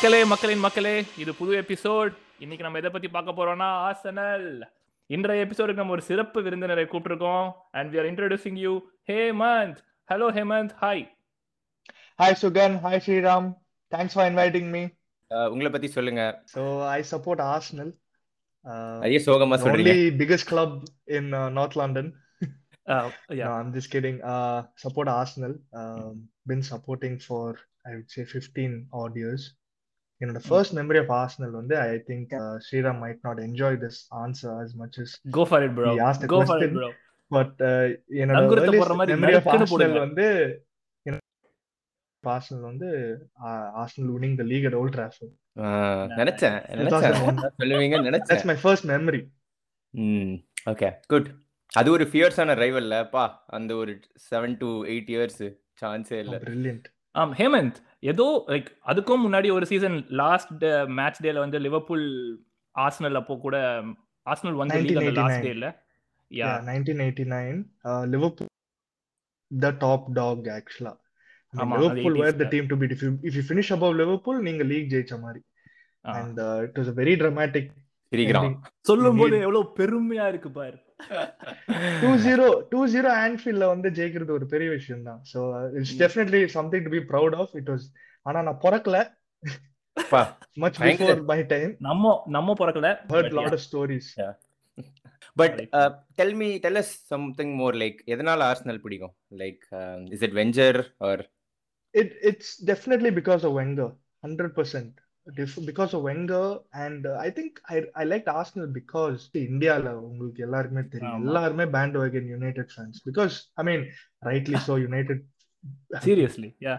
மக்களே மக்களின் மக்களே இது புது எபிசோட். இன்னைக்கு நம்ம எதை பத்தி பார்க்க போறோம்னா ஆசனல் இன்றைய எபிசோடுக்கு நம்ம ஒரு சிறப்பு விருந்தினரை கூப்பிட்டுருக்கோம். And we are introducing you Hemanth hello Hemanth hi hi Sugan hi Sriram thanks for inviting me உங்களை பத்தி சொல்லுங்க. ஸோ ஐ சப்போர்ட் ஆர்சனல் ஐயே சோகமா சொல்றீங்க. Biggest club in north London yeah I'm just kidding support Arsenal been supporting for I would say 15 odd years. என்னோட first memory of Arsenal வந்து I think Sriram might not enjoy this answer as much as go for it bro. go for it bro. But என்னோட memory of Arsenal வந்து Arsenal வந்து Arsenal winning the league at Old Trafford நினைச்சேன் நினைச்சேன். சொல்லுவீங்க நினைச்சேன் that's my first memory hmm okay good அது ஒரு ஃபியர்ஸான ரைவல்ல பா அந்த ஒரு 7 டு 8 இயர்ஸ் சான்ஸே இல்ல. பிரில்லியன்ட் ஆம் ஹேமந்த் ஏதோ லைக் அதுக்கும் முன்னாடி ஒரு சீசன் லாஸ்ட் மேட்ச் டேல வந்து லிவர்பூல் ஆர்சனல் அப்போ கூட ஆர்சனல் வந்து லீக் அந்த லாஸ்ட் டேல yeah 1989 Liverpool the top dog ஆக்சுவலா Liverpool were the team to beat if you if you finish above Liverpool நீங்க லீக் ஜெயிச்ச மாதிரி. And it was a very dramatic சிரிக்கிறான் சொல்லும் போது எவ்வளவு பெருமையா இருக்கு பாரு. டூ ஜீரோ டூ ஜீரோ ஆன்ஃபீல்ட்ல வந்து ஜெயிக்கிறது ஒரு பெரிய விஷயம் தான் so it's definitely something to be proud of it was ஆனா நான் பிறக்கல. மச் பிஃபோர் மை டைம் நம்ம நம்ம பிறக்கல heard lot of stories but tell me tell us something more like எதனால ஆர்சனல் பிடிக்கும்? Like is it Wenger or it it's definitely because of Wenger hundred percent Because of Wenger, and uh, I think I I liked Arsenal because இந்தியால உங்களுக்கு எல்லாருக்குமே தெரியும் ஆமா. எல்லாருமே pant wagon United fans because I mean rightly so United seriously yeah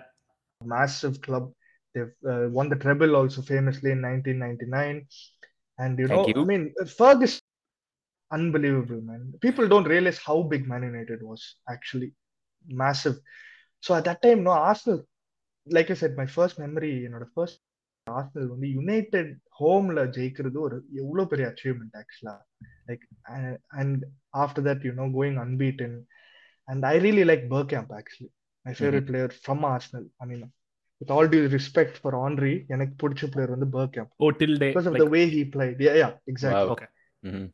massive club. They've uh, won the treble also famously in 1999, and you know Thank you. I mean Ferguson, unbelievable man. People don't realize how big Man United was actually massive. So at that time, no Arsenal, like I said, my first memory, you know, the first Arsenal வந்து United ஹோம்ல ஜெயிக்கிறது ஒரு எவ்வளோ பெரிய achievement ஆக்சுவலா like and after that you know going unbeaten and I really like Bergkamp actually my favourite player from Arsenal I mean with all due respect for Henry எனக்கு பிடிச்ச player வந்து Bergkamp oh till day because of the way he played yeah yeah exactly okay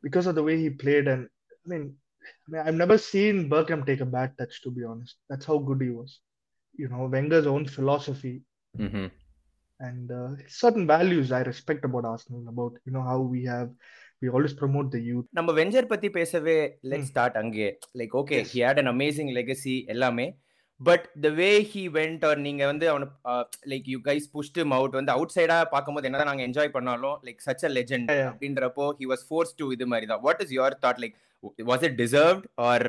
because of the way he played and I mean I've never seen Bergkamp take a bad touch, to be honest. That's how good he was. You know, Wenger's own philosophy. Mm-hmm. And uh, certain values I respect about Arsenal, about you know how we have we always promote the youth. நம்ம Wenger பத்தி பேசவே let. Start அங்கே like okay. He had an amazing legacy எல்லாமே but the way he went or நீங்க வந்து அவனை like you guys pushed out வந்து அவுட் சைடா பார்க்கும்போது என்னதான் நாங்க என்ஜாய் பண்ணாலும் லைக் சச் அ லெஜெண்ட். அப்படின்றப்போ ஹி வாஸ் ஃபோர்ஸ் டு இது மாதிரி தான் what is your thought like was it deserved or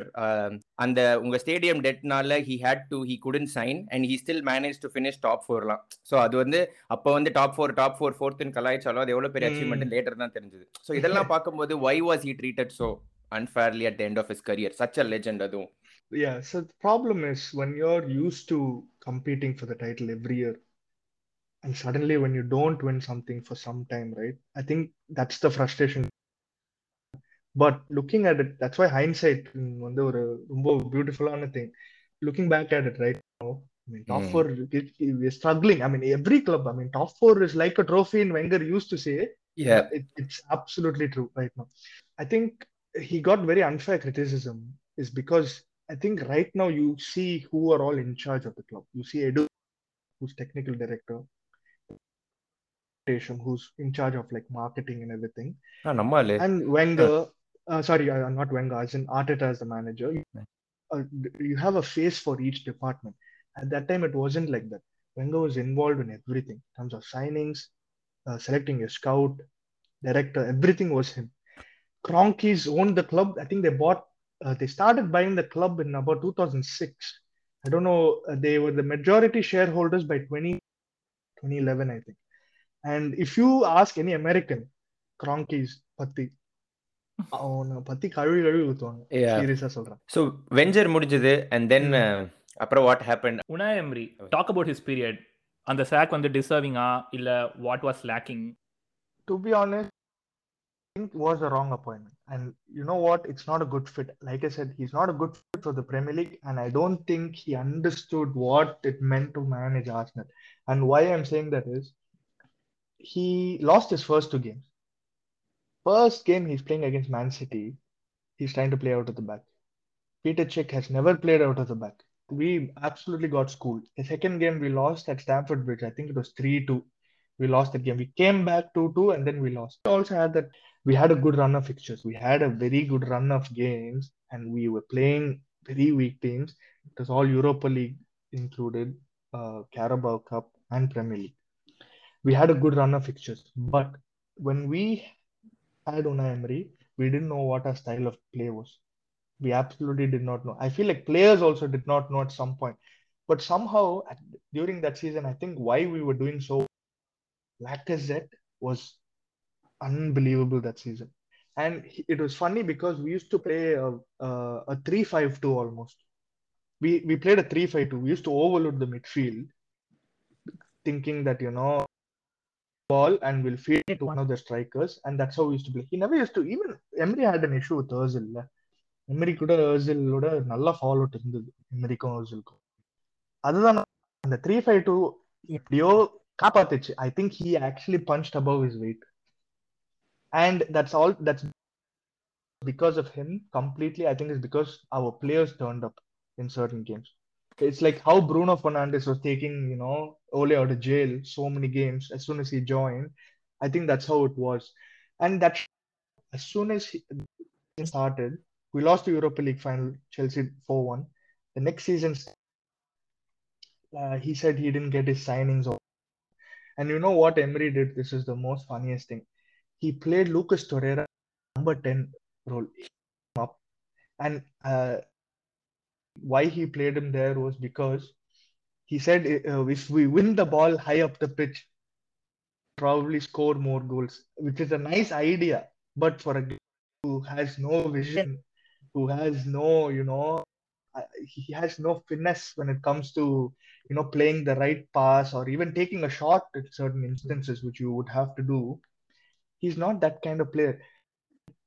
அந்த உங்க stadium டெட்னால he had to he couldn't sign and he still manage to finish top ஃபோர்லாம் so அது வந்து அப்போ வந்து டாப் ஃபோர் டாப் ஃபோர் ஃபோர்த்துன்னு கலாய்ச்சாலும் அது எவ்வளவு பெரிய Mm. அச்சீவ்மெண்ட் லேட்டர் தான் தெரிஞ்சது ஸோ இதெல்லாம் பார்க்கும்போது why was he treated so unfairly at the end of his career such a legend அதுவும் Yeah, so the problem is when you're used to competing for the title every year, and suddenly when you don't win something for some time, right? I think that's the frustration. But looking at it, that's why hindsight mm, வந்து ஒரு ரொம்ப பியூட்டிஃபுல்லான thing. Looking back at it right now, I mean, top Mm. four, it, it, we're struggling. I mean, every club, I mean, top four is like a trophy in Wenger used to say. yeah It, it's absolutely true right now. I think he got very unfair criticism is because I think right now you see who are all in charge of the club. You see Edu, who's technical director, Tesham, who's in charge of like marketing and everything, ஆ, நம்ம ஆளு and Wenger. uh, sorry, uh, not Wenger, as in Arteta as the manager, you, uh, you have a face for each department. At that time, it wasn't like that. Wenger was involved in everything in terms of signings, uh, selecting a scout, director, everything was him. Kroenkes owned the club. I think they bought, uh, they started buying the club in about 2006. I don't know, uh, they were the majority shareholders by 20, 2011, I think. And if you ask any American, Kroenkes, Patti, அவனை பத்தி கழுவி கழுவி ஊத்துவாங்க Yeah. சீரியஸா சொல்றேன் so venture முடிஞ்சது and தென் அப்புறம் what happen Unai Emery talk about his period அந்த சாக் வந்து டிசர்விங்கா இல்ல what was lacking to be honest, I think it was a wrong appointment. And you know what? It's not a good fit. Like I said, he's not a good fit for the Premier League. And I don't think he understood what it meant to manage Arsenal. And why I'm saying that is he lost his first two games. First game he's playing against Man City, he's trying to play out of the back. Peter Cech has never played out of the back. We absolutely got schooled. The second game we lost at Stamford Bridge, I think it was 3 2. We lost that game. We came back 2 2 and then we lost. We also had that, we had a good run of fixtures. We had a very good run of games and we were playing very weak teams. It was all Europa League included, uh, Carabao Cup, and Premier League. We had a good run of fixtures. But when we had Unai Emery, we didn't know what our style of play was. We absolutely did not know. I feel like players also did not know at some point. But somehow during that season, I think why we were doing so Lacazette was unbelievable that season. And it was funny because we used to play a, a, a 3-5-2 almost. We we played a 3-5-2. We used to overload the midfield, thinking that, you know, ball and will feed it to one of the strikers, and that's how he used to play. He never used to even Emery had an issue with Özil. Eh? Emery could Özil would have nulla follow to Emery con Özil. Other than the three five two, Dio kapatich. I think he actually punched above his weight, and that's all. That's because of him completely. I think it's because our players turned up in certain games. It's like how Bruno Fernandes was taking, you know, Ole out of jail so many games as soon as he joined. I think that's how it was. And that as soon as he started, we lost the Europa League final, Chelsea 4 1. The next season, uh, he said he didn't get his signings. Off. And you know what Emery did? This is the most funniest thing. He played Lucas Torreira, number 10 role. Up. And uh, why he played him there was because he said uh, uh, if we win the ball high up the pitch, probably score more goals, which is a nice idea. But for a who has no vision, who has no, you know, uh, he has no finesse when it comes to, you know, playing the right pass or even taking a shot at certain instances, which you would have to do. He's not that kind of player.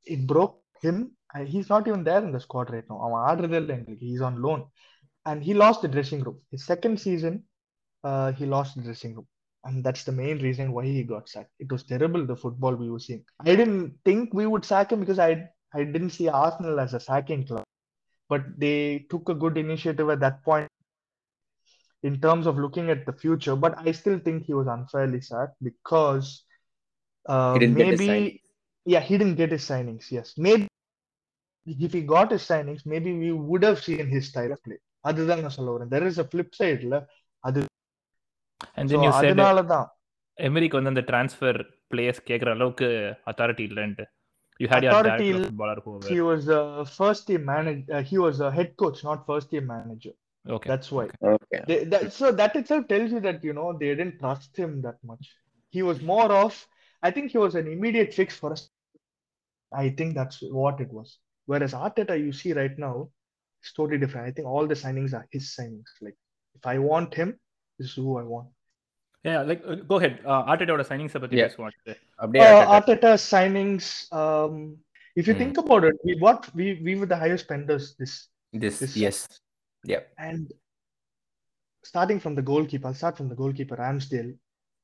It broke him. Uh, he's not even there in the squad right now. He's on loan and he lost the dressing room. His second season uh, he lost the dressing room. And that's the main reason why he got sacked. It was terrible the football we were seeing. I didn't think we would sack him because I I didn't see Arsenal as a sacking club. But they took a good initiative at that point in terms of looking at the future. But I still think he was unfairly sacked because uh, maybe yeah he didn't get his signings yes. Maybe if he got his signings, maybe we would have seen his style of play. அதுதான் நான் சொல்ல வரேன் there is a flip side ல அது and then you said அதனால தான் எமரிக்கு வந்து அந்த ட்ரான்ஸ்ஃபர் பிளேயர்ஸ் கேக்குற அளவுக்கு authority இல்லன்ட்டு you had your authority footballer whoever. he was a first team manager uh, he was a head coach not first team manager okay that's why okay they, that, so that itself tells you that you know they didn't trust him that much he was more of i think he was an immediate fix for us i think that's what it was Whereas Arteta, you see right now, it's totally different. I think all the signings are his signings. Like if I want him, this is who I want. Yeah, like uh, go ahead. Uh, Arteta signings about yeah. what? Update uh, Arteta. Uh, signings. Um, if you mm. think about it, we what we we were the highest spenders this this, this yes, yeah. And starting from the goalkeeper, I'll start from the goalkeeper Ramsdale.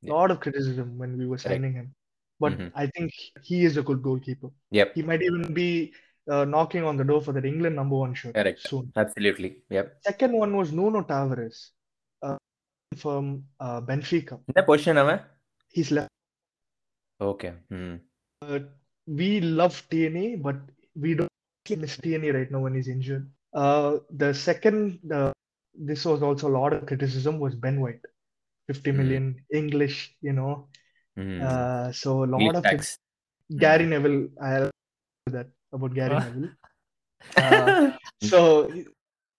Yeah. A lot of criticism when we were signing right. him, but mm-hmm. I think he is a good goalkeeper. Yep. He might even be uh, knocking on the door for that England number one shirt Correct. Soon. Absolutely. Yep. Second one was Nuno Tavares uh, from uh, Benfica. In the position, am I? He's left. Okay. Hmm. we love TNA, but we don't miss TNA right now when he's injured. Uh, the second, this was also a lot of criticism, was Ben White. 50 hmm. million mm. English, you know. Mm. so a lot Meat of. Gary Neville, I'll that about Gary Ah. Neville. Uh, so he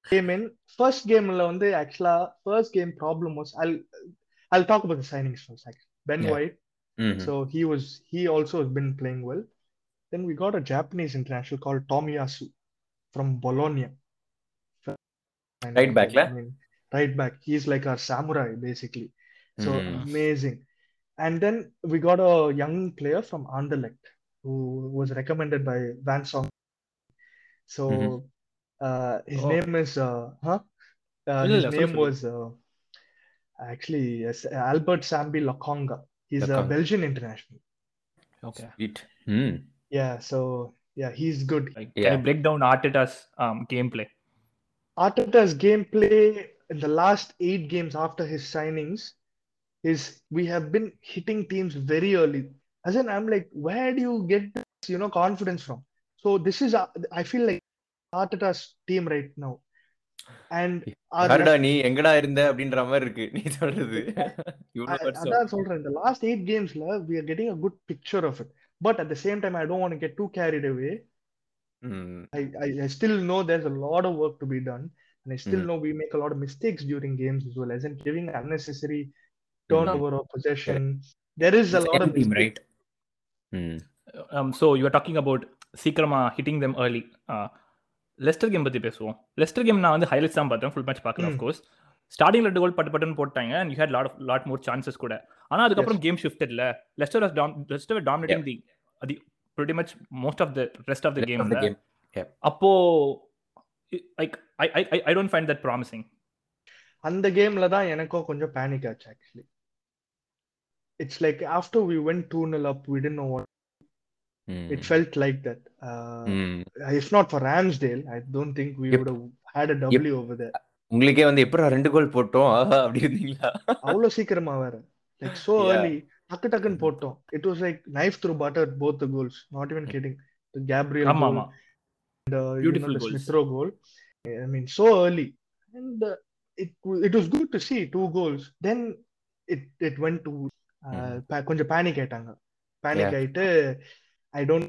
came in first game la வந்து actually first game problem was I'll I'll talk about the signings first actually. Ben Yeah. White Mhm. so he was he also has been playing well then we got a Japanese international called Tomiyasu from Bologna Right back, la? I mean, right back he's like our samurai basically so Mhm. amazing and then we got who was recommended by Van Song. So mm-hmm. uh, his oh. name is uh, huh? Uh, his name was uh, actually yes, Albert Sambi Lokonga. He's a Belgian international. Okay. Sweet. Mm. Yeah. So yeah, he's good. Like, yeah. Can you break down Arteta's um, gameplay? Arteta's gameplay in the last eight games after his signings is we have been hitting teams very early As in, I'm like, where do you get this, you know, confidence from? So this is, uh, I feel like Arteta's team right now. And our யாருடா நீ எங்கடா இருந்த அப்படின்ற மாதிரி இருக்கு நீ சொல்றது இவ்வளவு I- வருஷம் அதான் சொல்றேன் இந்த last eight கேம்ஸ்ல we are getting a good picture of it but at the same time i don't want to get too carried away ம். I, I, I still know there's a lot of work to be done and i still Mhm. know we make a lot of mistakes during games as well as in giving unnecessary turnover of possession there is a hmm. Um, so you are talking about சீக்கிரமா hitting them early. Uh, Leicester game பத்தி பேசுவோம். Leicester game நான் வந்து highlights தான் பார்த்தேன். Full match பார்க்கல ம். Of course ஸ்டார்டிங்ல ரெண்டு கோல் பட்டு பட்டுன்னு போட்டாங்க and you had lot of lot more chances கூட. ஆனா அதுக்கப்புறம் game ஷிஃப்டட்ல Leicester was dom Leicester dominating the அது pretty much most of the rest of the Rest game of the game. அப்போ like I I I don't find that promising அந்த கேம்ல தான் எனக்கும் கொஞ்சம் பேனிக் ஆச்சு actually it's like after we went two nil up we didn't know what ம். it felt like that uh, ம். if not for ramsdale i don't think we Yep. would have had a w over there உங்களுக்கே வந்து எப்படா ரெண்டு கோல் போட்டோம் ஆஹா அப்படி இருந்தீங்களா அவ்வளவு சீக்கிரமா வேற லைக் சோ Yeah. early டக்கு டக்குன்னு போட்டோம் it was like knife through butter both the goals not even kidding the Gabriel ஆமா ஆமா Beautiful the goals. Smith-Rowe goal i mean so early and uh, it it was good to see two goals then it it went to uh, Mhm. pa- கொஞ்சம் panic ஆயிட்டாங்க. Panic ஆயிட்டு I don't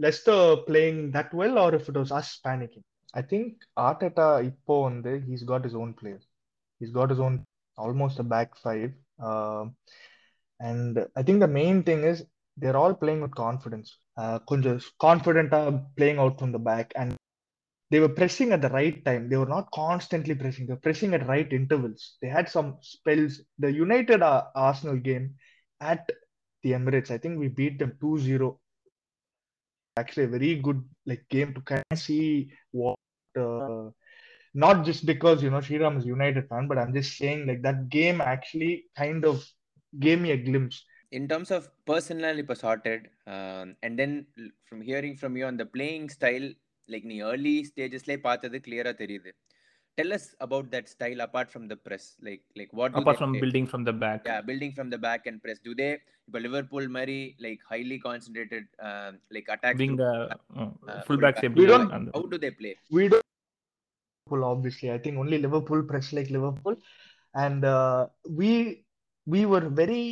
Leicester playing that well or if it was as panicking I think Arteta இப்போ வந்து he's got his own player he's got his own almost a back five and I think the main thing is there all playing with confidence கொஞ்சம் கான்ஃபிடென்ட்டா playing out from the back and they were pressing at the right time. They were not constantly pressing. They were pressing at right intervals. They had some spells. The United uh, Arsenal game at the Emirates, I think we beat them 2-0. Actually, a very good like game to kind of see what. Uh, not just because you know Sriram is United fan, but I'm just saying like that game actually kind of gave me a glimpse. In terms of personally, it sorted, um, and then from hearing from you on the playing style, like நீ early stagesல பார்த்தது clear தெரியுது tell us about that style apart from the press like like what do apart they from play? building from the back yeah building from the back and press do they இப்ப Liverpool மாதிரி like highly concentrated um, like attacks wing to- uh, uh, uh, full backs fullback. எப்படி We don't- அந்த- how do they play We don't Liverpool, obviously. I think only Liverpool press like Liverpool, and uh, we we were very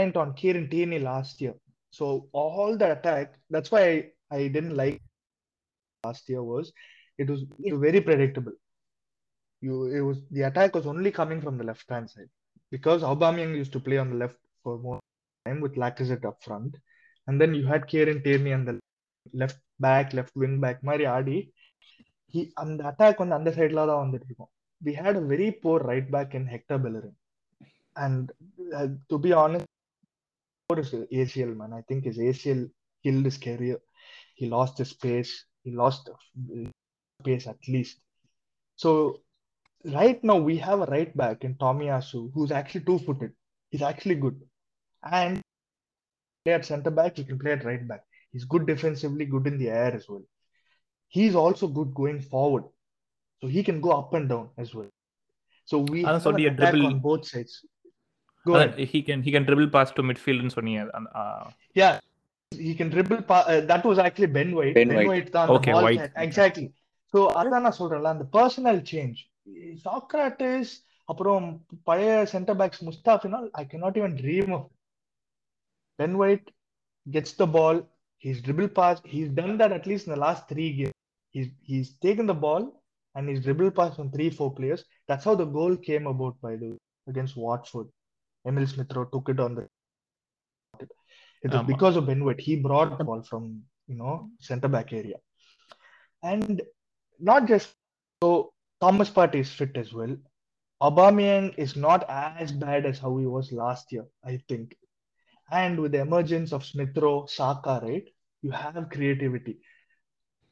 reliant on Kieran Tierney last year. So all the attack. That's why I, I didn't like last year was it was it was very predictable. You it was the attack was only coming from the left hand side because Aubameyang used to play on the left for more time with Lacazette up front, and then you had Kieran Tierney on the left back, left wing back மாதிரி ஆடி he அந்த attack வந்து அந்த சைடுல தான் வந்துட்டு இருக்கும் we had a very poor right back in Hector Bellerin and uh, to be honest poor is ACL man I think his ACL killed his career he lost his pace he lost pace at least. So right now we have a right back in Tomiyasu who's actually two-footed. He's actually good, and play at centre back. He can play at right back. He's good defensively, good in the air as well. He's also good going forward, so he can go up and down as well. So we have Sodi an dribble on both sides. Go ahead. He can he can dribble past to midfield and Sonia. Uh... uh yeah, he can dribble. Pa- uh, that was actually Ben White. Ben White. தான் அந்த Okay, ball White. cat- Exactly. So அதான் நான் சொல்றேன்ல அந்த personal change சாக்ராட்டிஸ் அப்புறம் பழைய centre backs முஸ்தாஃபினால் ஐ cannot even dream of Ben White gets the ball he's dribble pass he's done that at least in the last three games he's he's taken the ball and he's dribble pass from three four players that's how the goal came about by the way against Watford Emil Smith Rowe took it on the it was ஆமா. because of Ben White he brought the ball from you know center back area. And not just so Thomas Partey is fit as well. Aubameyang is not as bad as how he was last year I think. And with the emergence of Smith Rowe, Saka, right, you have creativity.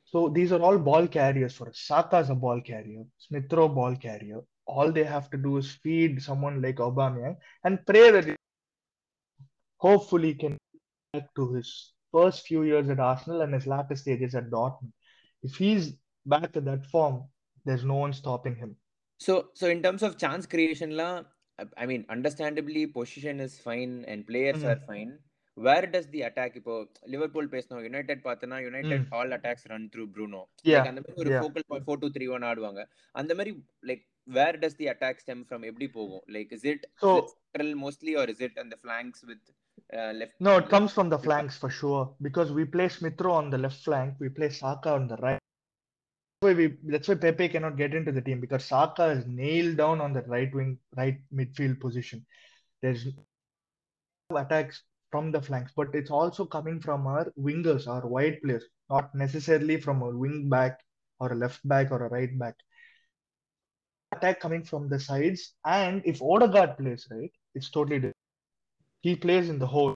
So these are all ball carriers for us. Saka is a ball carrier, Smith Rowe ball carrier, all they have to do is feed someone like Aubameyang and pray that he hopefully can to his first few years at Arsenal and his latter stages at Dortmund. If he's back to that form, there's no one stopping him. So, so in terms of chance creation, la, I mean, understandably, position is fine and players Mhm. are fine. Where does the attack இப்போ Liverpool பேசணும் United பார்த்தனா United Mm. All attacks run through Bruno Yeah, அந்த மாதிரி ஒரு yeah. Focal point four two three one ஆடுவாங்க அந்த மாதிரி like where does the attack stem from எப்படி போகும் like is it So mostly R is it அந்த ஃபிளாங்க்ஸ் with uh, left. No, it comes from the flanks for sure because we play Smith Rowe on the left flank, we play Saka on the right. That's why, we, that's why Pepe cannot get into the team because Saka is nailed down on the right wing, right midfield position. There's attacks from the flanks, but it's also coming from our wingers, our wide players, not necessarily from a wing back or a left back or a right back. Attack coming from the sides, and if Odegaard plays right, it's totally different. He plays in the hole,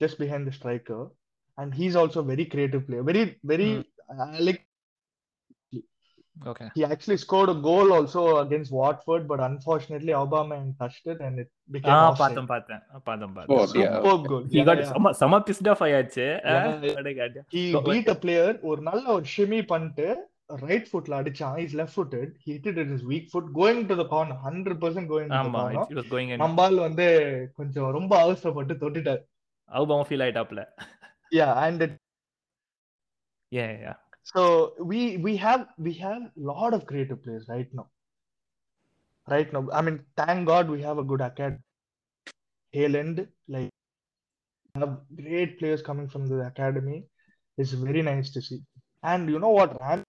just behind the striker, and he's also a very creative player. Very, very uh, like okay he actually scored a goal also against Watford, but unfortunately Aubameyang touched it and it became offside. பார்த்தேன் பார்த்தேன் பார்த்தேன் பார்த்தேன் அப்படியா Superb goal. he Yeah, got yeah. செம pissed off ஆயாச்சு Yeah, yeah. He beat a player ஒரு நல்ல ஒரு பண்ணிட்டு ரைட் ஃபுட்ல அடிச்சான் is left footed he hit it in his weak foot going to the corner 100% going to the ஆமா corner it was going in நம்பால் வந்து கொஞ்சம் ரொம்ப அவசரப்பட்டு தொட்டுட்டார் அவுபாமா feel ஆயிட்டாப்ல yeah and it, A yeah so we we have we have lot of creative players right now right now i mean thank god we have a good academy Haaland, like have great players coming from the academy it's very nice to see and you know what Ram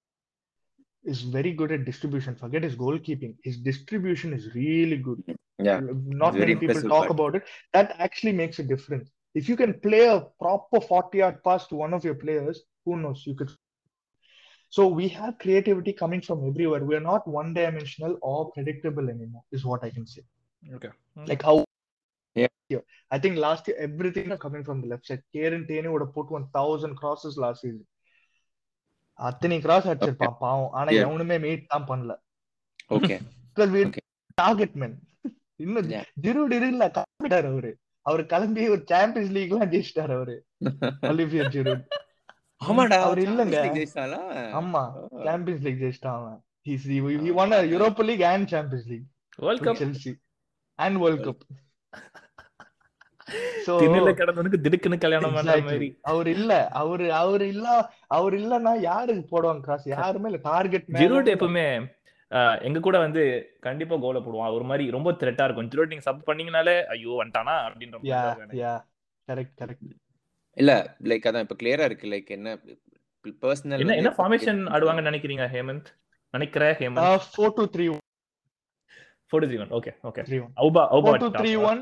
is very good at distribution forget his goalkeeping his distribution is really good Yeah, not many people talk part. about it that actually makes a difference if you can play a proper 40 yard pass to one of your players who knows you could so we have creativity coming from everywhere we are not one dimensional or predictable anymore is what i can say Okay. Hmm. like how Yeah. Yeah. I think last year everything is coming from the left side. Kieran Tierney would have put one thousand crosses last season. அத்தனை cross அடிச்சிருப்பான் பாவம். ஆனா. எவனுமே meet தான் பண்ணல. Okay. Target man இன்னும். ஜிரூட் இல்ல கிளம்பிட்டாரு அவரு. அவர் கிளம்பி ஒரு சாம்பியன்ஸ் லீக் எல்லாம் ஜெயிச்சிட்டாரு அவரு. ஒலிவியர் ஜிரூட் ஆமாடா அவர் இல்லங்க. ஆமா சாம்பியன்ஸ் லீக் ஜெயிச்சிட்டான் அவன். He won a Europa League and Champions League World Cup and World Cup. So திண்ணில கிடந்தவனுக்கு திடுக்குன்னு கல்யாணம் அவர் இல்ல. அவரு அவர் அவர் இல்லன்னா யாருக்கு போடுவாங்க காசு யாருமே இல்ல. டார்கெட் ஜிரோட் எப்பவுமே எங்க கூட வந்து கண்டிப்பா கோல போடுவான். ஒரு மாதிரி ரொம்ப த்ரெட்டா இருக்கும். ஜிரோட் நீங்க சப் பண்ணீங்கனாலே ஐயோ வந்துட்டானா? அப்படின்ற இல்ல லைக் அதான் இப்ப கிளியரா இருக்கு. லைக் என்ன பர்சனல் என்ன என்ன ஃபார்மேஷன் ஆடுவாங்கன்னு நினைக்கிறீங்க ஹேமந்த்? நினைக்கிற Hemanth. 4 2 3 1 4 2 3 1 okay okay 3 1 Auba Auba 4 2 3 1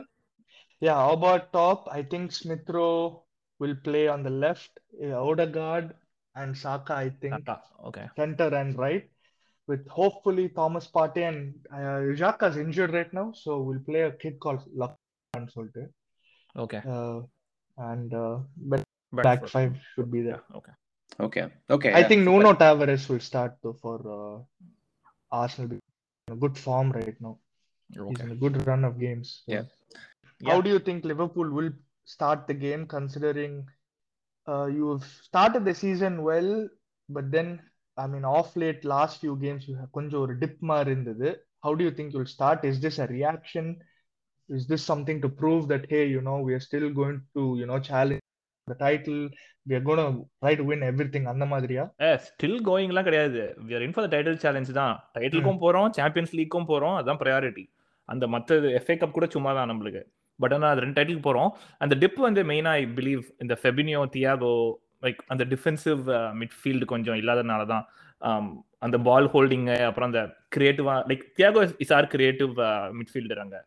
Yeah, how about top? I think Smith Rowe will play on the left, uh, Odegaard and Saka, I think, Saka, Okay. center and right, with hopefully Thomas Partey and uh, injured right now, so we'll play a kid called Lacan Solte. Okay. Uh, and uh, but Back, back five should be there. Okay. Okay. Okay. I yeah. think Nuno but... Tavares will start though for uh, Arsenal. Good form right now. Okay. He's in a good run of games. So. Yeah. How do you think Liverpool will start the game considering uh, you've started the season well, but then I mean off late last few games you have கொஞ்சம் ஒரு dip மாதிரி இருந்தது. How do you think you'll start? Is this a reaction? Is this something to prove that hey, you know, we are still going to, you know, challenge the title? We are going to try to win everything அந்த மாதிரியா? ஏ still கோயிங்லாம் கிடையாது we are in for the title challenge தான் டைட்டிலுக்கும் போறோம் champions லீக்கும் போறோம் அதான் priority அந்த மற்ற FA cup கூட சும்மா தான் நம்மளுக்கு பட் ஆனால் அது ரெண்டு டைட்டிலுக்கு போகிறோம் அந்த டிப் வந்து மெயினா ஐ பிலீவ் இந்த ஃபெபினியோ தியாகோ லைக் அந்த டிஃபென்சிவ் மிட்ஃபீல்டு uh, கொஞ்சம் இல்லாதனால தான் um, அந்த பால் ஹோல்டிங்கு அப்புறம் அந்த கிரியேட்டிவாக like Thiago is our creative midfielder அங்கே.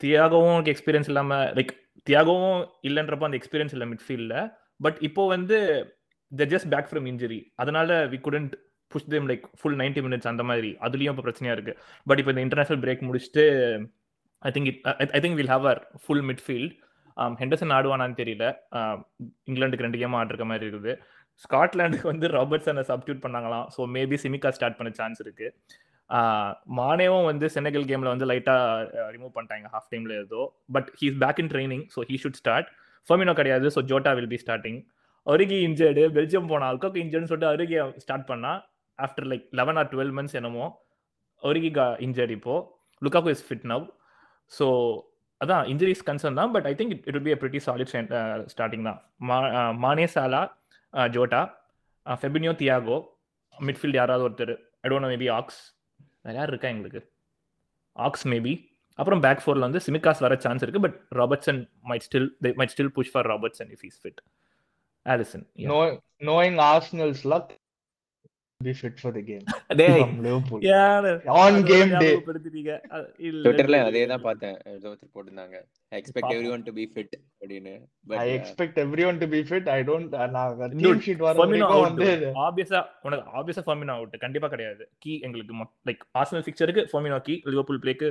தியாகவும் எக்ஸ்பீரியன்ஸ் இல்லாமல் லைக் தியாகவும் இல்லைன்றப்போ அந்த எக்ஸ்பீரியன்ஸ் இல்லை மிட்ஃபீல்டில் பட் இப்போ வந்து the just back from injury அதனால we couldn't push them like full 90 minutes அந்த மாதிரி. அதுலேயும் இப்போ பிரச்சனையாக இருக்குது பட் இப்போ இந்த இன்டர்நேஷனல் பிரேக் முடிச்சுட்டு I think I think will have a full midfield Henderson ஆடுவானான்னு தெரியல. Um, இங்கிலாந்துக்கு ரெண்டு கேம் ஆடுற மாதிரி இருக்குது. ஸ்காட்லாண்டுக்கு வந்து ராபர்ட்ஸனை சப்டியூட் பண்ணாங்களாம். ஸோ மேபி சிமிகா ஸ்டார்ட் பண்ண சான்ஸ் இருக்கு. Uh, மானேவும் வந்து செனகல் கேம்ல வந்து லைட்டாக ரிமூவ் பண்ணிட்டாங்க. ஹாஃப் டைம்ல ஏதோ. But he's back in training so he should start Firmino கிடையாது so Jota will be starting Origi injured Belgium போனால் அல்கோக்கு இன்ஜர்னு சொல்லிட்டு அருகி ஸ்டார்ட் பண்ணா. After like eleven or twelve months என்னமோ அருகி இன்ஜர்ட் இப்போ. Lukaku is fit now so அதான் injuries concern தான் but I think it will be a pretty solid starting தான். Mane Salah Jota Fabinho Thiago midfield யாராவது ஒருத்தர். I don't maybe aux வேற யார் இருக்கா எங்களுக்கு? ஆக்ஸ் மேபி அப்புறம் பேக் ஃபோரில் வந்து சிமிகாஸ் வர சான்ஸ் இருக்கு but Robertson might still might still push for Robertson if is fit Alisson knowing Arsenal's luck be fit for the game டேய் லிவர்பூல் ஆன் கேம் டே படுத்துட்டீங்க இல்ல ட்விட்டர்ல அதே தான் பார்த்தேன். ஏதோ போட்டுதாங்க expect everyone to be fit அப்படினு I expect everyone to be fit I don't நான் டீம் ஷீட் வர வரைக்கும் வந்து ஆபியஸா உனக்கு ஆப்வியஸா ஃபர்மினோ அவுட் கண்டிப்பா கிடையாது. கீ எங்களுக்கு லைக் ஆர்சனல் ஃபிக்சருக்கு ஃபர்மினோ கீ லிவர்பூல் பிளேக்கு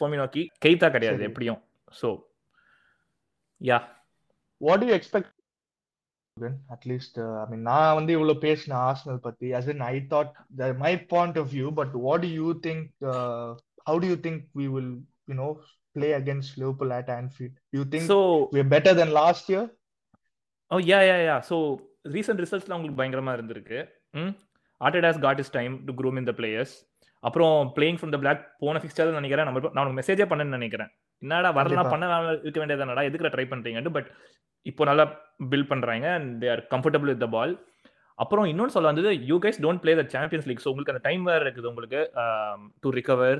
ஃபர்மினோ கீ கைதா கிடையாது எப்படியும். So yeah what do you expect at least I mean நான் வந்து இவ்வளவு பேசின ஆர்சனல் பத்தி as in I thought my point of view but what you think how do you think we will you know play against Liverpool at Anfield you think so we better than last year oh yeah yeah yeah so recent ரிசல்ட்ஸ்லாம் உங்களுக்கு பயங்கரமா இருந்திருக்கு. ம்? Arteta has got his time to groom in the players அப்புறம் playing from the block போன fixture நினைக்கிறேன். நம்ம நான் மெசேஜே பண்ணேன்னு நினைக்கிறேன். என்னடா வரலாம் கண்டிப்பா. பண்ண இருக்க வேண்டியதானடா எதுக்குல ட்ரை பண்றீங்கன்னு பட் இப்போ நல்லா பில்ட் பண்றாங்க and they are comfortable with the ball அப்புறம் இன்னொன்று சொல்ல வந்தது you guys don't play the Champions League so உங்களுக்கு அந்த டைம் வேறு இருக்குது உங்களுக்கு டு ரிகவர்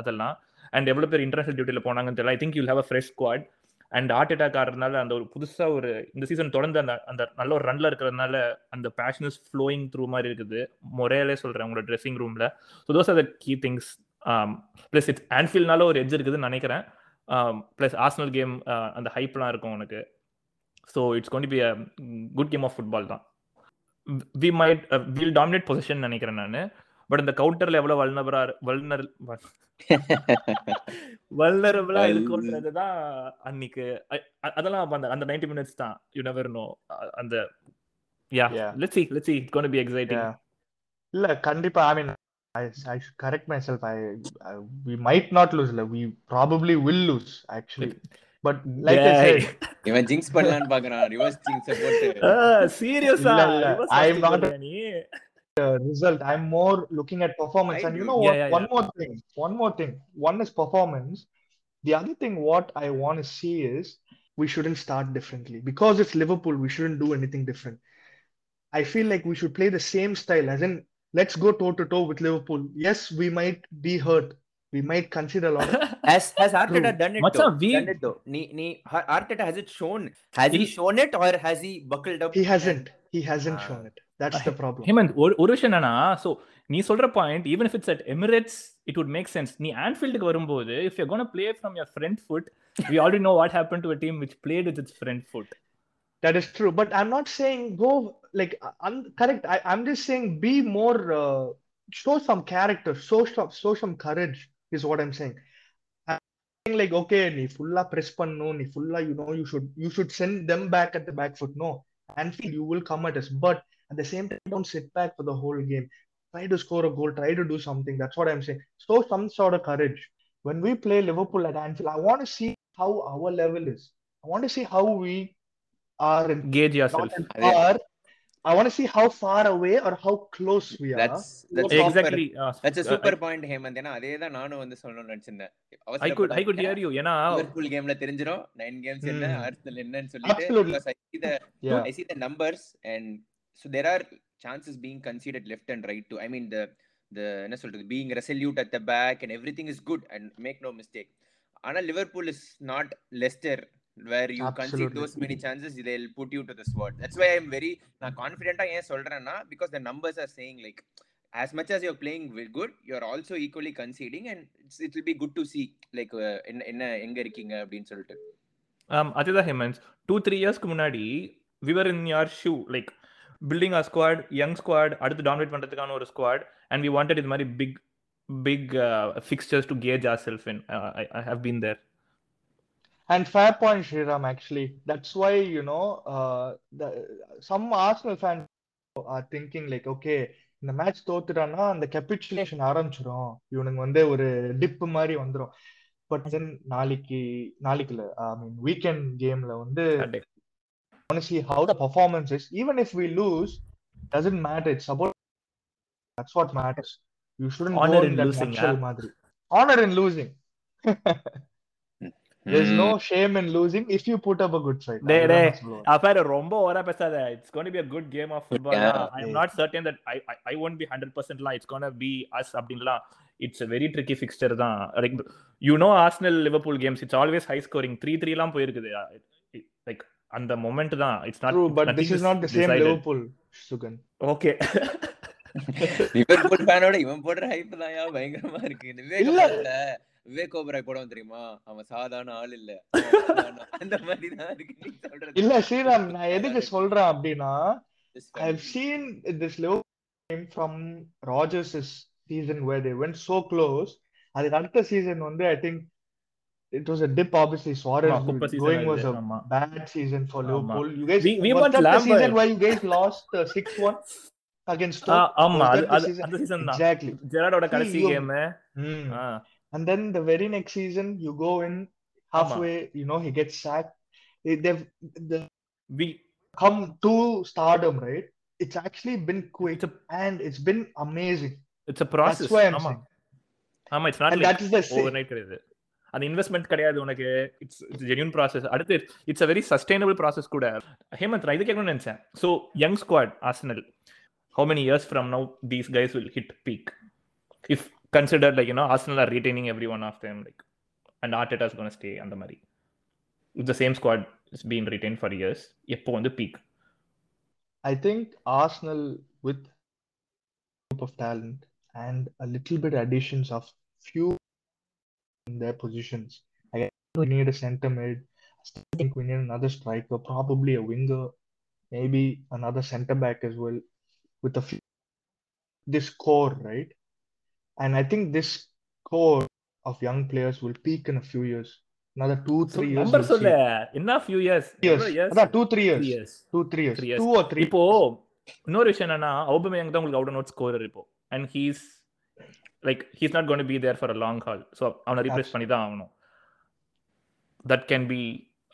அதெல்லாம். அண்ட் எவ்வளோ பேர் இன்டர்நேஷனல் டியூட்டியில் போனாங்கன்னு தெரியல. I think you have a fresh squad and hard attack ஆடுறதுனால அந்த ஒரு புதுசா ஒரு இந்த சீசன் தொடர்ந்து அந்த அந்த நல்ல ஒரு ரன்ல இருக்கிறதுனால அந்த பேஷன் இஸ் ஃப்ளோயிங் த்ரூ மாதிரி இருக்குது. மொரேலே சொல்றேன் உங்களோட ட்ரெஸ்ஸிங் ரூம்ல so those are the key things plus it's ஆன்ஃபீல்ட்னால ஒரு எட்ஜ் இருக்குதுன்னு நினைக்கிறேன். ப்ளஸ் ஆர்சனல் கேம் அந்த ஹைப்லாம் இருக்கும் உனக்கு. So it's gonna be a good game of football தான். We might will dominate position நினைக்கிறேன் நான். பட் இந்த கவுண்டர்ல எவ்வளவு வல்னபரா வல்னர் வல்னரபிளா இருக்கும்ன்றது தான் அன்னைக்கு. அதெல்லாம் அந்த அந்த 90 மினிட்ஸ் தான். யூ நெவர் நோ அந்த yeah Yeah. Let's see let's see. It's going to be exciting. Yeah. இல்ல கண்டிப்பா i mean I, I should correct myself. I, I we might not lose. Like, we probably will lose actually. But like I Yay. said, இவன் ஜிங்ஸ் பண்ணலாம்னு பாக்குறான் reverse ஜிங்ஸ் போட்டு சீரியஸா இல்ல, இல்ல. I'm not a- நீ result. I'm more looking at performance. I and you do. know Yeah, what? yeah, One more thing. One more thing. One is performance. The other thing, what I want to see is we shouldn't start differently because it's Liverpool. We shouldn't do anything different. I feel like we should play the same style, as in let's go toe to toe with Liverpool. Yes, we might be hurt. We might concede a lot. Has has Arteta True. done it Macham, though? we- Done it though. Nee, nee, Ar- Arteta has it shown? Has he He- shown it or has he buckled up? he hasn't. He hasn't Ah. shown it. That's the problem. Hemant ஒரு ஒரு விஷயம் என்னன்னா so நீ சொல்ற point even if it's at Emirates it would make sense நீ ஆன்ஃபீல்டுக்கு வரும்போது if you gonna play from your front foot we already know what happen to a team which played with it's front foot that is true. But i'm not saying go like uh, i'm correct. I, am just saying be more uh, show some character show some show some courage is what i'm saying. I'm like okay ni fulla press pannu ni fulla you know you should you should send them back at the back foot. No. Anfield you will come at us. But at the same time don't sit back for the whole game. Try to score a goal. Try to do something. That's what i'm saying. Show some sort of courage. When we play liverpool at anfield i want to see how our level is. I want to see how we are in Adhe- far. I want to see how far away or how close we are. That's that's Proper. Exactly that's a super point Hemanth ஏன்னா அதே தான் நானும் வந்து சொல்லணும்னு நினைச்சிருந்தேன் I could I could hear you ஏன்னா Liverpool கேம்ல தெரிஞ்சிரும் nine games என்ன Hmm. ஆர்சனல் என்னன்னு சொல்லிட்டு I see the Yeah. I see the numbers and so there are chances being conceded left and right too. I mean the the என்ன சொல்றது being resolute at the back and everything is good and make no mistake. ஆனா Liverpool is not Leicester where you concede Absolutely. those many chances they'll put you to the sword. That's why I'm very நான் கான்ஃபிடென்ட்டா ஏன் சொல்றேன்னா because the numbers are saying like as much as you're playing good you're also equally conceding and it's, it will be good to see like uh, என்ன என்ன எங்க இருக்கீங்க அப்படின்னு சொல்லிட்டு um, அதுதான் ஹேமந்த் டூ த்ரீ இயர்ஸ்க்கு முன்னாடி we were in your shoe like building a squad young squad அடுத்து டாமினேட் பண்றதுக்கான ஒரு ஸ்குவாட் அண்ட் வி வாண்டட் இது மாதிரி big big fixtures to gauge our self in I have been there and fair point Sriram, actually. That's why, you know, uh, the, some thinking like okay இந்த match தோத்துட்டான்னா அந்த கெபிச்சுலேஷன் ஆரம்பிச்சிடும் இவனுங்க வந்து ஒரு tip மாதிரி வந்துடும் பட் தென் நாளைக்கு நாளைக்குல ஐ மீன் வீக்கெண்ட் கேம்ல வந்து see how the performance is even if we lose doesn't matter it's about that's what matters you should honour in losing மாதிரி. Honour in losing There's mm. no shame in losing if you put up a good fight. They, they, அப்பாரு ரொம்ப ஓவரா பேசாத it's gonna be a good game of football I am not certain that I I won't be 100% லா it's gonna be as அப்படிலாம் it's a very tricky fixture தான் like you know Arsenal Liverpool games it's always high scoring 3 3 லாம் போயிருக்குது. அந்த moment தான் it's not but this is not the same Liverpool Sugan okay Liverpool ஃபேனோட இவன் போடுற hype தான் பயங்கரமா இருக்கு. இல்ல. விவேக் ஓபராய் படம் தெரியுமா? அவன் சாதாரண ஆள் இல்ல. அந்த மாதிரி தான் இருக்கு இல்ல ஸ்ரீராம் நான் எதுக்கு சொல்றேன் அப்படின்னா I have seen this low game from Rodgers season where they went so close அதுக்கு அடுத்த சீசன் வந்து I think it was a dip obviously. Suarez going was a bad season for Liverpool. You guys we, we was that the season where you 6-1 uh, against ஆமா அது அந்த season தான். Exactly ஜெரார்டோட கடைசி game And then the very next season you go in halfway, you know, he gets sacked. They- They've, they've we come to stardom, right? It's actually been quick It's and it's been amazing. It's a process That's why I'm saying. ஆமா it's not And like that is the sa- overnight கிடையாது அந்த investment கிடையாது உனக்கு it's genuine process அடுத்து it's a very sustainable process கூட ஹேமந்த் நான் இது கேட்கணும்னு நினைச்சேன் so young squad Arsenal how many years from now these guys will hit peak if consider like you know Arsenal R retaining every one of them like and Arteta's cone stay அந்த மாதிரி it the same squad is been retain for years எப்போ வந்து peak I think Arsenal with group of talent and a little bit additions of few in their positions. I think we need a center mid. I still think we need another striker, probably a winger, maybe another center back as well, with a few this core, right? And I think this core of young players will peak in a few years. Another two, three years. Number சொல்ல. என்ன few years Years. Aதான், two, three years. Years Two, three years. Three years. Two or three. இப்போ இன்னொரு விஷயம் என்னன்னா Aubameyang தான் உங்களுக்கு out and out scorer இப்போ and he's like he's not gonna be there for a long haul so அவனை replace பண்ணி தான் ஆகணும் that can be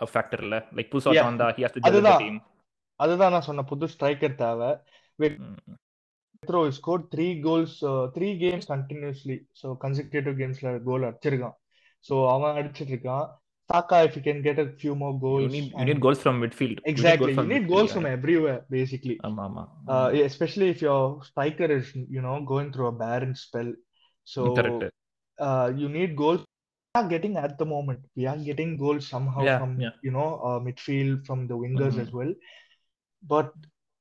a factor இல்ல லைக் புதுசா. வந்தா ஹி ஹஸ் டு அதுதான். அதுதான் நான் சொன்ன புது ஸ்ட்ரைக்கர் தேவை Pedro scored three goals, uh, three games continuously. So consecutive gamesல goal அடிச்சிருக்கான். So அவன் அடிச்சிட்டு இருக்கான். Saka if he can get a few more you goals. NEET you and- NEET goals from midfield exactly. You need goals from everywhere basically. ஆமா ஆமா Uh, especially if your striker is you know going through a barren spell. So correct uh, you need goals. We are getting at the moment. We are getting goals somehow Yeah, from yeah. you know uh, midfield from the wingers Mhm. as well. But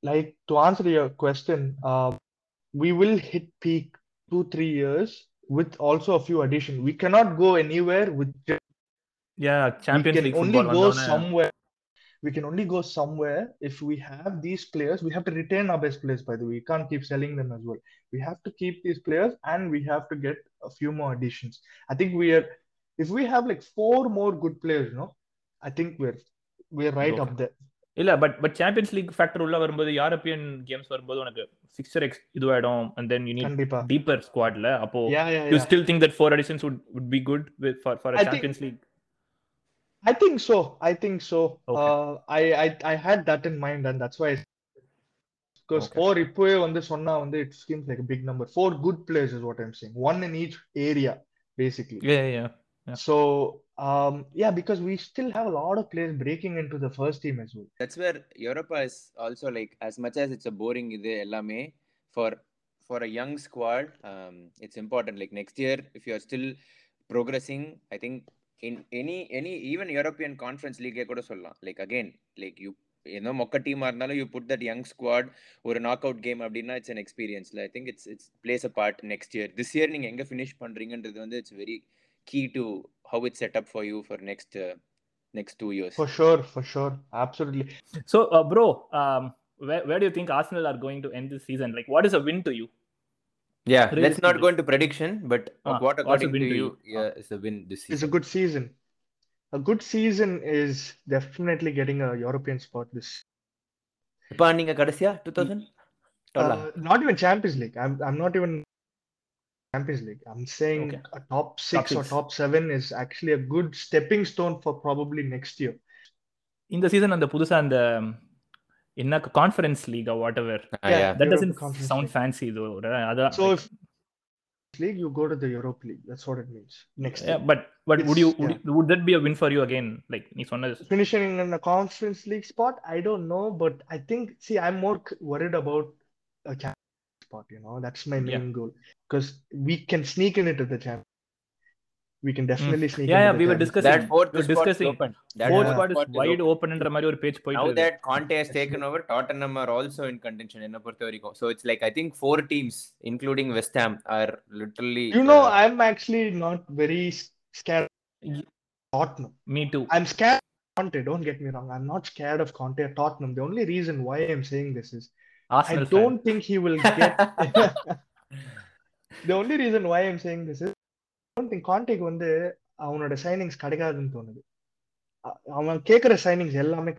like to answer your question, uh, we will hit peak two three years with also a few addition. We cannot go anywhere with. Yeah, Champions we can only go somewhere. We can only go somewhere if we have these players. We have to retain our best players, by the way. We can't keep selling them as well. We have to keep these players, and we have to get a few more additions. I think we are. If we have like four more good players, you know, I think we're we're right okay. up there. இல்ல but but champions league factor உள்ள வரும்போது European games வரும்போது உனக்கு fixture X இதுவாயிடும் and then you NEET Kandipa. Deeper ஸ்குவாட்ல அப்போ Yeah, yeah, you yeah. Still think that four additions would would be good with for for a I think- champions league I think so. I think so. Okay. Uh, I, I I had that in mind, and that's why. Because Okay. four இப்போவே வந்து சொன்னா வந்து it seems like a big number. Four good players is what I'm saying. One in each area, basically. yeah yeah Yeah. So um yeah, because we still have a lot of players breaking into the first team as well. that's where Europa is also like as much as it's a boring இது for for a young squad um, it's important like next year if you're still progressing I think in any any even European conference league கூட சொல்லலாம் like again like you என்ன மொக்க டீமா இருந்தாலும் you put that young squad ஒரு knock out game அப்படின்னா it's an எக்ஸ்பீரியன்ஸ்ல I think it's it's plays a part next year this year நீங்க எங்க ஃபினிஷ் பண்றீங்கன்றது வந்து it's very key to how it's set up for you for next uh, next two years. For sure, for sure, absolutely. So, uh, bro, um, where where do you think Arsenal are going to end this season? Like, what is a win to you? Yeah, really let's not go into prediction, but uh, what according to, to, you, yeah, is a win this season. It's a good season. A good season is definitely getting a European spot this. Panning a 2000? Not even Champions League. I'm I'm not even Champions League. I'm saying Okay. a top six or six. top seven is actually a good stepping stone for probably next year. இந்த season அந்த புதுசா அந்த என்ன conference league what ever Ah, Yeah. yeah. That Europe doesn't Conference sound League. Fancy இது ஒரு அதான் So if league, you go to the Europe League. That's what it means. Next year. But but would you It's- would, would that be a win for you again like நீ சொன்னது Finishing in a conference league spot, I don't know, but I think see, I'm more c- worried about a champions spot. You know, that's my main yeah. goal because we can sneak in into the champ. We can definitely mm. sneak. Yeah, yeah we were discussing that fourth we discussing open. That fourth yeah. spot is wide open and Mario page point. Now that Conte has taken over, Tottenham are also in contention in Puerto Rico. So it's like I think four teams, including West Ham, are literally. You know, uh, I'm actually not very scared. Tottenham. Me too. I'm scared Conte. Don't get me wrong. I'm not scared of Conte or Tottenham. The only reason why I'm saying this is I Arsenal fan. don't think he will get. the only reason why I'm saying this is I don't think Conteக்கு வந்து அவனோட signings கிடைக்காதுன்னு தோணுது அ- அவன் கேட்குற signings எல்லாமே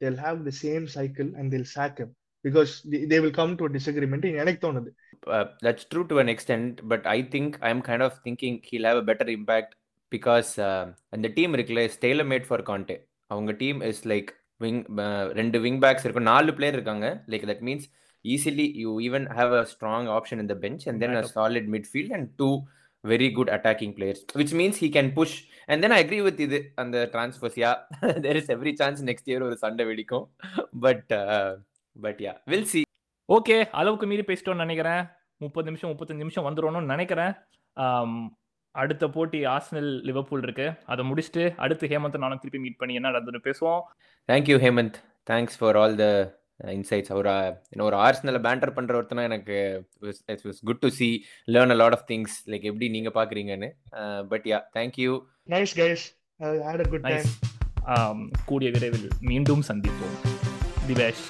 they'll have the same cycle and they'll sack him because they, they will come to a disagreement எனக்கு தோணுது uh, that's true to an extent, but I think I'm kind of thinking he'll have a better impact because uh, and the team இருக்குல்ல is tailor made for Conte. அவங்க team is like wing ரெண்டு wing backs இருக்கும். நாலு player இருக்காங்க. Like that means easily you even have a strong option in the bench and then a. Solid midfield and two very good attacking players which means he can push and then I agree with இது அந்த transfers yeah there is every chance next year ஒரு சண்டை வெடிக்கும். But but yeah will see okay அளவுக்கு மீறி பேசிட்டோம்னு நினைக்கிறேன். முப்பது நிமிஷம் முப்பத்தஞ்சு நிமிஷம் வந்துடணும்னு நினைக்கிறேன். ஆம், அடுத்த போட்டி ஆர்சனல் லிவர்பூல் இருக்கு. அதை முடிச்சுட்டு அடுத்து ஹேமந்த் நானும் திருப்பி மீட் பண்ணி என்ன நடந்துன்னு பேசுவோம். Thank you Hemanth. Thanks for all the insights ஒரு இன்னும் ஒரு ஆர்ஸ்னல பேண்டர் பண்ற ஒருத்தனா எனக்கு it's was good to see learn a lot of things like எப்படி நீங்க பாக்குறீங்கன்னு. But yeah thank you nice guys a good nice time. கூடிய விரைவில் மீண்டும் சந்திப்போம். The best